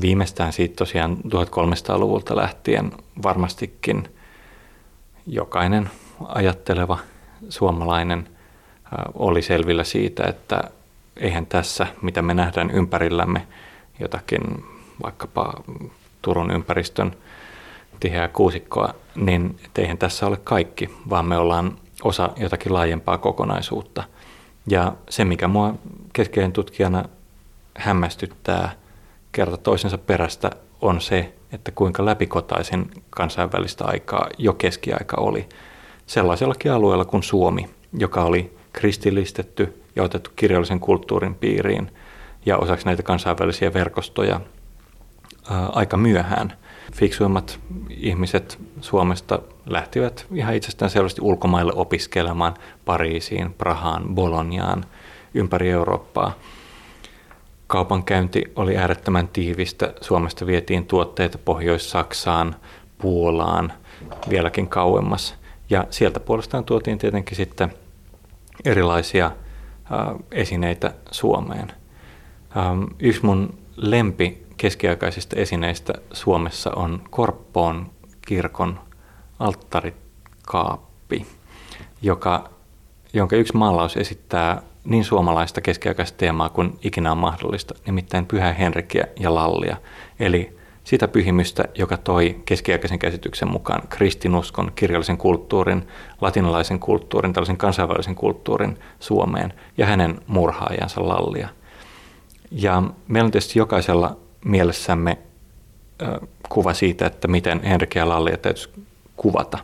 viimeistään siitä tosiaan 1300-luvulta lähtien varmastikin jokainen ajatteleva suomalainen oli selvillä siitä, että eihän tässä, mitä me nähdään ympärillämme, jotakin vaikkapa Turun ympäristön tiheää kuusikkoa, niin eihän tässä ole kaikki, vaan me ollaan osa jotakin laajempaa kokonaisuutta. Ja se, mikä mua keskeinen tutkijana hämmästyttää kerta toisensa perästä, on se, että kuinka läpikotaisin kansainvälistä aikaa jo keskiaika oli sellaisellakin alueella kuin Suomi, joka oli kristillistetty ja otettu kirjallisen kulttuurin piiriin ja osaksi näitä kansainvälisiä verkostoja ää, aika myöhään. Fiksuimmat ihmiset Suomesta lähtivät ihan itsestään selvästi ulkomaille opiskelemaan Pariisiin, Prahaan, Boloniaan, ympäri Eurooppaa. Kaupankäynti oli äärettömän tiivistä. Suomesta vietiin tuotteita Pohjois-Saksaan, Puolaan, vieläkin kauemmas. Ja sieltä puolestaan tuotiin tietenkin sitten erilaisia esineitä Suomeen. Yksi mun lempi keskiaikaisista esineistä Suomessa on Korppoon kirkon alttarikaappi, joka, jonka yksi maalaus esittää niin suomalaista keskiaikaista teemaa kuin ikinä on mahdollista, nimittäin Pyhä Henrikiä ja Lallia, eli sitä pyhimystä, joka toi keskiaikaisen käsityksen mukaan kristinuskon, kirjallisen kulttuurin, latinalaisen kulttuurin, tällaisen kansainvälisen kulttuurin Suomeen ja hänen murhaajansa Lallia. Ja meillä on tietysti jokaisella mielessämme kuva siitä, että miten Henrikia ja Lallia täytyisi kuvata.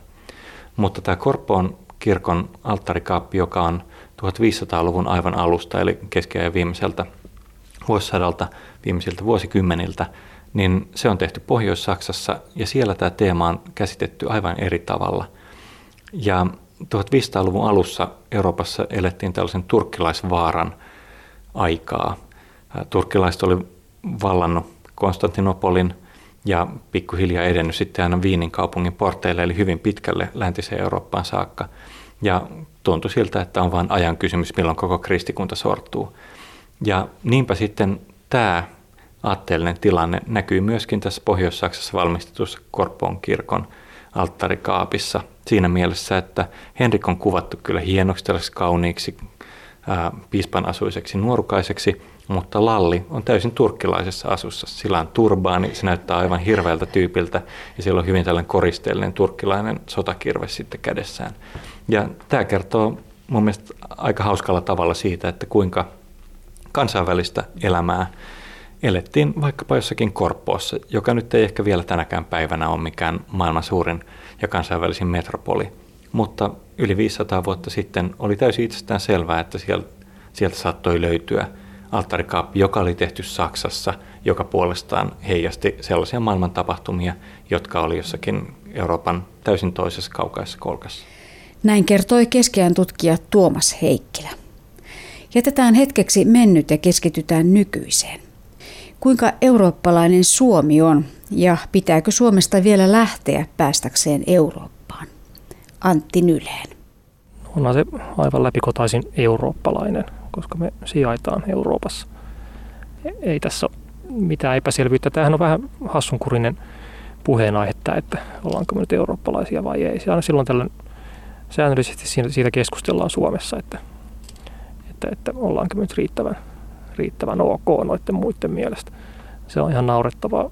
Mutta tämä Korpoon kirkon alttarikaappi, joka on 1500-luvun aivan alusta, eli keskiajan viimeiseltä vuosisadalta, viimeisiltä vuosikymmeniltä, niin se on tehty Pohjois-Saksassa ja siellä tämä teema on käsitetty aivan eri tavalla. Ja 1500-luvun alussa Euroopassa elettiin tällaisen turkkilaisvaaran aikaa. Turkkilaiset oli vallannut Konstantinopolin ja pikkuhiljaa edennyt sitten aina Viinin kaupungin porteille, eli hyvin pitkälle läntiseen Eurooppaan saakka. Ja tuntui siltä, että on vain ajan kysymys, milloin koko kristikunta sortuu. Ja niinpä sitten tämä aatteellinen tilanne näkyy myöskin tässä Pohjois-Saksassa valmistetussa Korpoon kirkon alttarikaapissa siinä mielessä, että Henrik on kuvattu kyllä hienoksi kauniiksi piispan asuiseksi nuorukaiseksi, mutta Lalli on täysin turkkilaisessa asussa. Sillä on turbaani, se näyttää aivan hirveältä tyypiltä ja siellä on hyvin tällainen koristeellinen turkkilainen sotakirve sitten kädessään. Ja tämä kertoo mun mielestä aika hauskalla tavalla siitä, että kuinka kansainvälistä elämää elettiin vaikkapa jossakin Korppoossa, joka nyt ei ehkä vielä tänäkään päivänä ole mikään maailman suurin ja kansainvälisin metropoli. Mutta yli 500 vuotta sitten oli täysin itsestään selvää, että sieltä, sieltä saattoi löytyä alttarikaappi, joka oli tehty Saksassa, joka puolestaan heijasti sellaisia maailman tapahtumia, jotka oli jossakin Euroopan täysin toisessa kaukaisessa kolkassa. Näin kertoi keskeään tutkija Tuomas Heikkilä. Jätetään hetkeksi mennyt ja keskitytään nykyiseen. Kuinka eurooppalainen Suomi on ja pitääkö Suomesta vielä lähteä päästäkseen Eurooppaan? Antti Nyleen. Onhan se aivan läpikotaisin eurooppalainen, koska me sijaitaan Euroopassa. Ei tässä ole mitään epäselvyyttä. Tämähän on vähän hassunkurinen puheenaihe, että ollaanko me nyt eurooppalaisia vai ei. Se aina silloin tällöin säännöllisesti siitä keskustellaan Suomessa, että, että, että ollaanko me nyt riittävän riittävän ok noiden muiden mielestä. Se on ihan naurettavaa.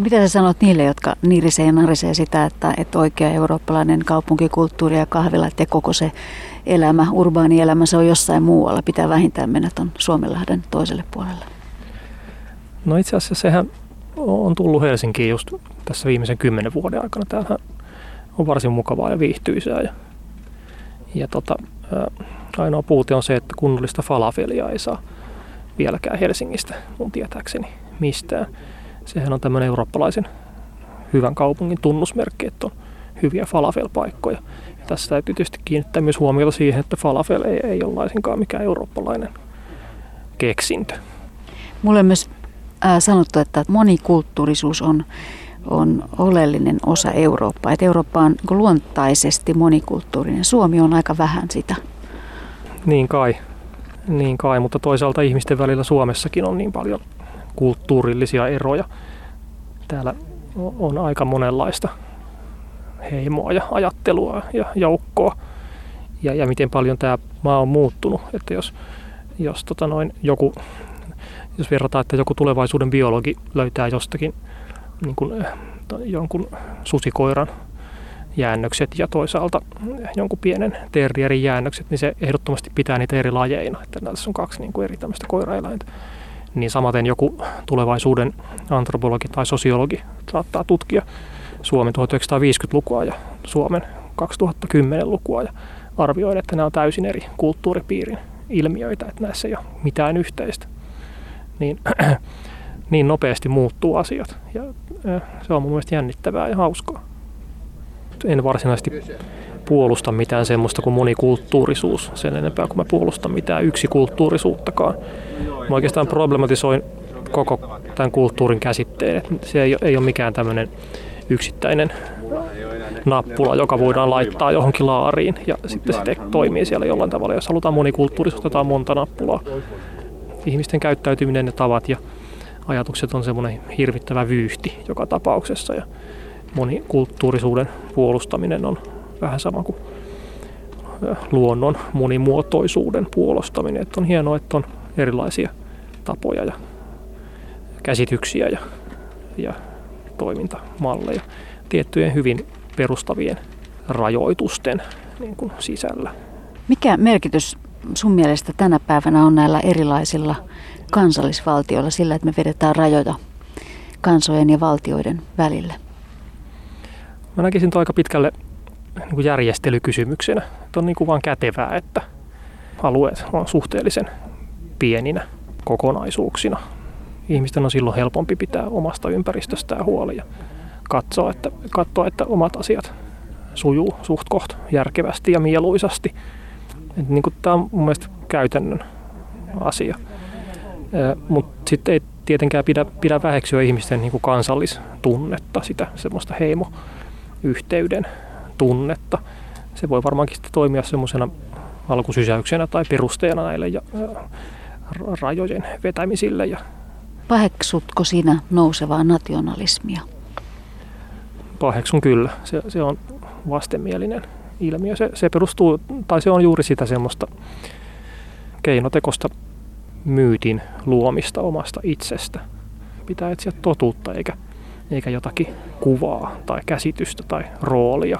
Mitä sä sanot niille, jotka niirisee ja narisee sitä, että, että oikea eurooppalainen kaupunkikulttuuri ja kahvilat ja koko se elämä, urbaani elämä, se on jossain muualla. Pitää vähintään mennä tuon Suomenlahden toiselle puolelle. No itse asiassa sehän on tullut Helsinkiin just tässä viimeisen kymmenen vuoden aikana. Täällähän on varsin mukavaa ja viihtyisää. Ja, ja tota, ainoa puute on se, että kunnollista falafelia ei saa vieläkään Helsingistä mun tietääkseni mistään. Sehän on tämmöinen eurooppalaisen hyvän kaupungin tunnusmerkki, että on hyviä falafel-paikkoja. Ja tässä täytyy tietysti kiinnittää myös huomiota siihen, että falafel ei, ei ole laisinkaan mikään eurooppalainen keksintö. Mulle on myös äh, sanottu, että monikulttuurisuus on, on oleellinen osa Eurooppaa. Että Eurooppa on niin luontaisesti monikulttuurinen. Suomi on aika vähän sitä. Niin kai. Niin kai, mutta toisaalta ihmisten välillä Suomessakin on niin paljon kulttuurillisia eroja. Täällä on aika monenlaista heimoa ja ajattelua ja joukkoa. Ja, ja miten paljon tämä maa on muuttunut. Että jos, jos, tota noin, joku, jos verrataan, että joku tulevaisuuden biologi löytää jostakin niin kuin, jonkun susikoiran jäännökset ja toisaalta jonkun pienen terrierin jäännökset, niin se ehdottomasti pitää niitä eri lajeina. Että tässä on kaksi niin kuin eri tämmöistä koiraeläintä. Niin samaten joku tulevaisuuden antropologi tai sosiologi saattaa tutkia Suomen 1950-lukua ja Suomen 2010-lukua ja arvioida, että nämä on täysin eri kulttuuripiirin ilmiöitä, että näissä ei ole mitään yhteistä. Niin, niin nopeasti muuttuu asiat ja se on mun mielestä jännittävää ja hauskaa. En varsinaisesti puolusta mitään semmoista kuin monikulttuurisuus sen enempää kuin mä puolustan mitään yksikulttuurisuuttakaan. Mä oikeastaan problematisoin koko tämän kulttuurin käsitteen, se ei, ei ole mikään tämmöinen yksittäinen nappula, joka voidaan laittaa johonkin laariin ja sitten se toimii siellä jollain tavalla. Jos halutaan monikulttuurisuutta, otetaan monta nappulaa. Ihmisten käyttäytyminen ja tavat ja ajatukset on semmoinen hirvittävä vyyhti joka tapauksessa ja monikulttuurisuuden puolustaminen on vähän sama kuin luonnon monimuotoisuuden puolustaminen. Että on hienoa, että on erilaisia tapoja ja käsityksiä ja, ja toimintamalleja tiettyjen hyvin perustavien rajoitusten niin kuin sisällä. Mikä merkitys sun mielestä tänä päivänä on näillä erilaisilla kansallisvaltioilla sillä, että me vedetään rajoja kansojen ja valtioiden välille? Mä näkisin aika pitkälle niin kuin järjestelykysymyksenä. Että on niin kuin vaan kätevää, että alueet on suhteellisen pieninä kokonaisuuksina. Ihmisten on silloin helpompi pitää omasta ympäristöstään huoli ja katsoa, että, katsoa, että omat asiat sujuu suht koht järkevästi ja mieluisasti. niin Tämä on mun mielestä käytännön asia. Mutta sitten ei tietenkään pidä, pidä väheksyä ihmisten niin kuin kansallistunnetta, sitä semmoista heimoyhteyden tunnetta. Se voi varmaankin sitten toimia semmoisena alkusysäyksenä tai perusteena näille ja, rajojen vetämisille. Ja Paheksutko sinä nousevaa nationalismia? Paheksun kyllä. Se, se on vastenmielinen ilmiö. Se, se perustuu, tai se on juuri sitä semmoista keinotekosta myytin luomista omasta itsestä. Pitää etsiä totuutta eikä, eikä jotakin kuvaa tai käsitystä tai roolia.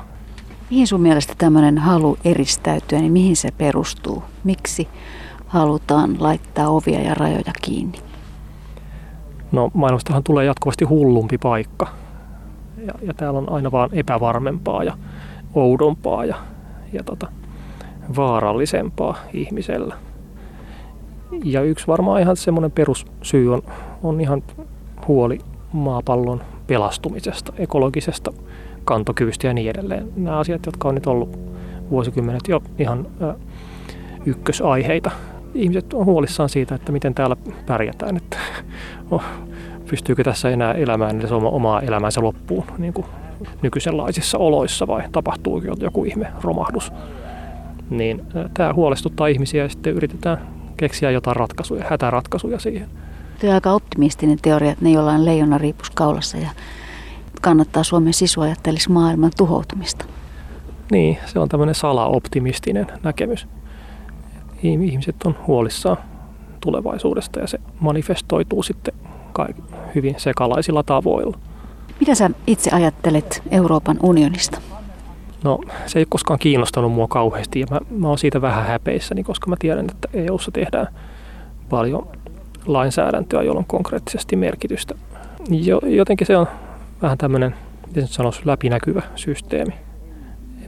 Mihin sun mielestä tämmöinen halu eristäytyä, niin mihin se perustuu? Miksi halutaan laittaa ovia ja rajoja kiinni? No maailmastahan tulee jatkuvasti hullumpi paikka. Ja, ja täällä on aina vaan epävarmempaa ja oudompaa ja, ja tota, vaarallisempaa ihmisellä. Ja yksi varmaan ihan semmoinen perussyy on, on ihan huoli maapallon pelastumisesta, ekologisesta kantokyvystä ja niin edelleen. Nämä asiat, jotka on nyt ollut vuosikymmenet jo ihan ykkösaiheita. Ihmiset on huolissaan siitä, että miten täällä pärjätään, että oh, pystyykö tässä enää elämään edes omaa elämänsä loppuun niin kuin nykyisenlaisissa oloissa vai tapahtuuko joku ihme romahdus. Niin tämä huolestuttaa ihmisiä ja sitten yritetään keksiä jotain ratkaisuja, hätäratkaisuja siihen. Tuo on aika optimistinen teoria, että ne jollain leijona riipus kaulassa ja kannattaa Suomen sisu ajattelisi maailman tuhoutumista. Niin, se on tämmöinen salaoptimistinen näkemys. Ihmiset on huolissaan tulevaisuudesta ja se manifestoituu sitten hyvin sekalaisilla tavoilla. Mitä sä itse ajattelet Euroopan unionista? No se ei koskaan kiinnostanut mua kauheasti ja mä, mä oon siitä vähän häpeissäni, koska mä tiedän, että EUssa tehdään paljon lainsäädäntöä, jolla on konkreettisesti merkitystä. Jo, jotenkin se on vähän tämmöinen, miten nyt sanoisi, läpinäkyvä systeemi.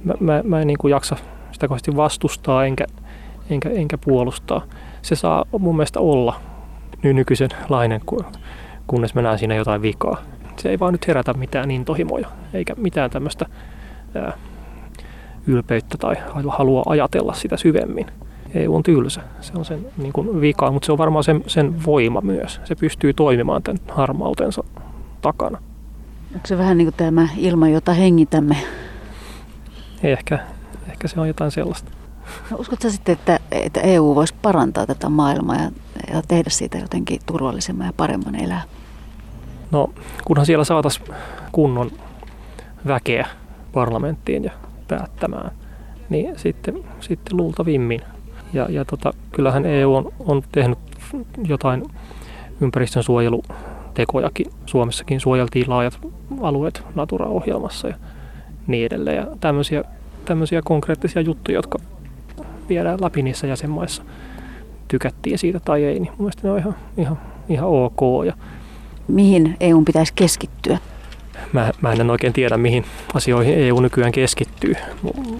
Mä, mä, mä en niin kuin jaksa sitä kohdasti vastustaa enkä, enkä, enkä puolustaa. Se saa mun mielestä olla nykyisen lainen, kunnes mä näen siinä jotain vikaa. Se ei vaan nyt herätä mitään intohimoja, eikä mitään tämmöistä ää, ylpeyttä tai halua ajatella sitä syvemmin. EU on tylsä. Se on sen niin kuin vika, mutta se on varmaan sen, sen voima myös. Se pystyy toimimaan tämän harmautensa takana. Onko se vähän niin kuin tämä ilma, jota hengitämme? Ehkä, ehkä se on jotain sellaista. No, uskotko sitten, että, että EU voisi parantaa tätä maailmaa ja, ja tehdä siitä jotenkin turvallisemman ja paremman elää? No, kunhan siellä saataisiin kunnon väkeä parlamenttiin ja päättämään, niin sitten, sitten luultavimmin. Ja, ja tota, kyllähän EU on, on tehnyt jotain ympäristön suojelu tekojakin. Suomessakin suojeltiin laajat alueet Natura-ohjelmassa ja niin edelleen. Ja tämmöisiä, tämmöisiä konkreettisia juttuja, jotka viedään läpi niissä jäsenmaissa, tykättiin siitä tai ei, niin mun mielestä ne on ihan, ihan, ihan ok. Ja Mihin EU pitäisi keskittyä? mä, mä en oikein tiedä, mihin asioihin EU nykyään keskittyy.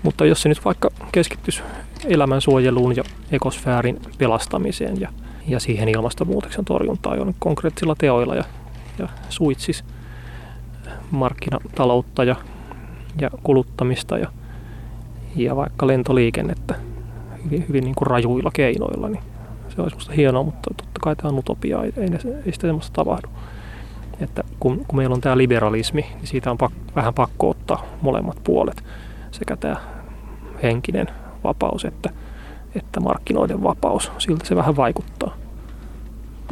Mutta jos se nyt vaikka keskittyisi elämänsuojeluun ja ekosfäärin pelastamiseen ja, ja siihen ilmastonmuutoksen torjuntaan jo konkreettisilla teoilla ja, ja suitsis markkinataloutta ja, ja kuluttamista ja, ja vaikka lentoliikennettä hyvin, hyvin niin kuin rajuilla keinoilla, niin se olisi minusta hienoa, mutta totta kai tämä on utopia, ei, ei, ei sitä semmoista tapahdu. Että kun, kun meillä on tämä liberalismi, niin siitä on pak, vähän pakko ottaa molemmat puolet, sekä tämä henkinen vapaus että, että markkinoiden vapaus. Siltä se vähän vaikuttaa.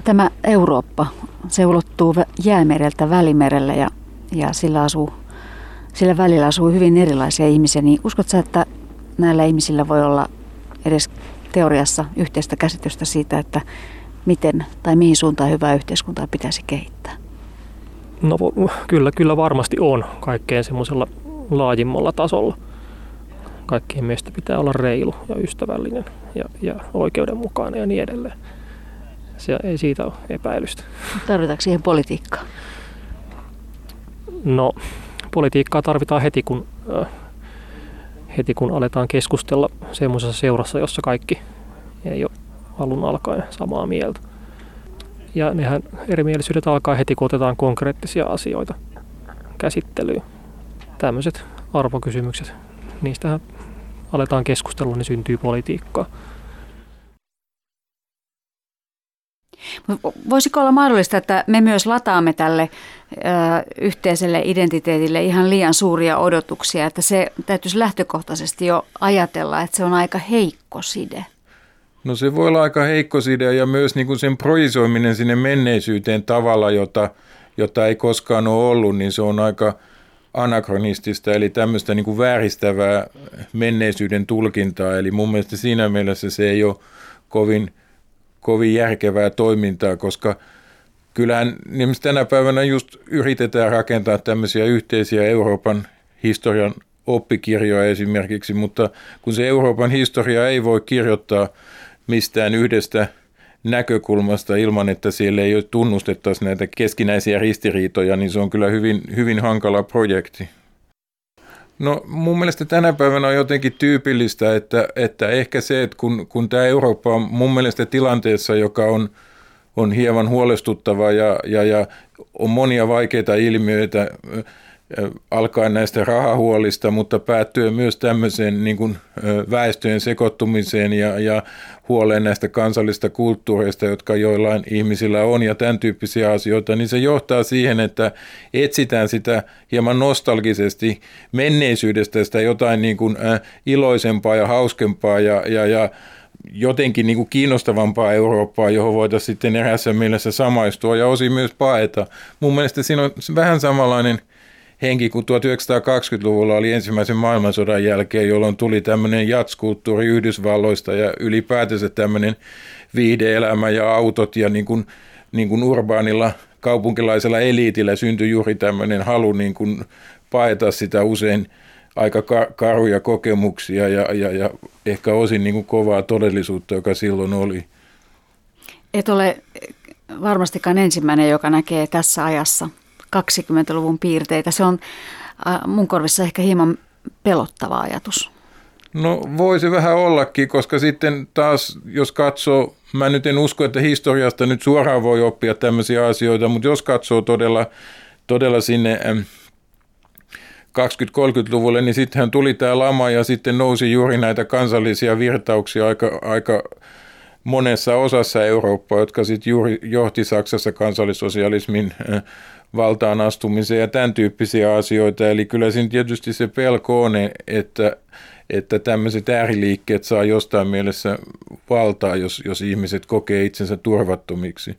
Tämä Eurooppa, se ulottuu jäämereltä välimerelle ja, ja sillä, asuu, sillä välillä asuu hyvin erilaisia ihmisiä. Niin uskotko että näillä ihmisillä voi olla edes teoriassa yhteistä käsitystä siitä, että miten tai mihin suuntaan hyvää yhteiskuntaa pitäisi kehittää? No kyllä, kyllä varmasti on kaikkein semmoisella laajimmalla tasolla. Kaikkien meistä pitää olla reilu ja ystävällinen ja, ja oikeudenmukainen ja niin edelleen. Se ei siitä ole epäilystä. Tarvitaanko siihen politiikkaa? No, politiikkaa tarvitaan heti kun, äh, heti kun aletaan keskustella semmoisessa seurassa, jossa kaikki ei ole alun alkaen samaa mieltä. Ja nehän erimielisyydet alkaa heti, kun otetaan konkreettisia asioita käsittelyyn. Tämmöiset arvokysymykset, niistä aletaan keskustella, niin syntyy politiikkaa. Voisiko olla mahdollista, että me myös lataamme tälle ö, yhteiselle identiteetille ihan liian suuria odotuksia, että se täytyisi lähtökohtaisesti jo ajatella, että se on aika heikko side? No se voi olla aika heikko side ja myös niin kuin sen projisoiminen sinne menneisyyteen tavalla, jota, jota ei koskaan ole ollut, niin se on aika anakronistista, eli tämmöistä niin kuin vääristävää menneisyyden tulkintaa. Eli mun mielestä siinä mielessä se ei ole kovin, kovin järkevää toimintaa, koska kyllähän tänä päivänä just yritetään rakentaa tämmöisiä yhteisiä Euroopan historian oppikirjoja esimerkiksi, mutta kun se Euroopan historia ei voi kirjoittaa – mistään yhdestä näkökulmasta ilman, että siellä ei tunnustettaisi näitä keskinäisiä ristiriitoja, niin se on kyllä hyvin, hyvin hankala projekti. No mun mielestä tänä päivänä on jotenkin tyypillistä, että, että ehkä se, että kun, kun tämä Eurooppa on mun mielestä tilanteessa, joka on, on hieman huolestuttava ja, ja, ja on monia vaikeita ilmiöitä, alkaen näistä rahahuolista, mutta päättyen myös tämmöiseen niin kuin väestöjen sekoittumiseen ja, ja huoleen näistä kansallista kulttuureista, jotka joillain ihmisillä on ja tämän tyyppisiä asioita, niin se johtaa siihen, että etsitään sitä hieman nostalgisesti menneisyydestä sitä jotain niin kuin iloisempaa ja hauskempaa ja, ja, ja jotenkin niin kuin kiinnostavampaa Eurooppaa, johon voitaisiin sitten erässä mielessä samaistua ja osin myös paeta. Mun mielestä siinä on vähän samanlainen – henki kuin 1920-luvulla oli ensimmäisen maailmansodan jälkeen, jolloin tuli tämmöinen jatskulttuuri Yhdysvalloista ja ylipäätänsä tämmöinen viihdeelämä ja autot ja niin kuin, niin kuin urbaanilla kaupunkilaisella eliitillä syntyi juuri tämmöinen halu niin kuin paeta sitä usein aika karuja kokemuksia ja, ja, ja ehkä osin niin kuin kovaa todellisuutta, joka silloin oli. Et ole varmastikaan ensimmäinen, joka näkee tässä ajassa 20-luvun piirteitä. Se on äh, mun korvissa ehkä hieman pelottava ajatus. No voi se vähän ollakin, koska sitten taas jos katsoo, mä nyt en usko, että historiasta nyt suoraan voi oppia tämmöisiä asioita, mutta jos katsoo todella, todella sinne 20-30-luvulle, niin sittenhän tuli tämä lama ja sitten nousi juuri näitä kansallisia virtauksia aika, aika monessa osassa Eurooppaa, jotka sitten juuri johti Saksassa kansallissosialismin valtaan astumiseen ja tämän tyyppisiä asioita. Eli kyllä siinä tietysti se pelko on, että, että tämmöiset ääriliikkeet saa jostain mielessä valtaa, jos, jos ihmiset kokee itsensä turvattomiksi.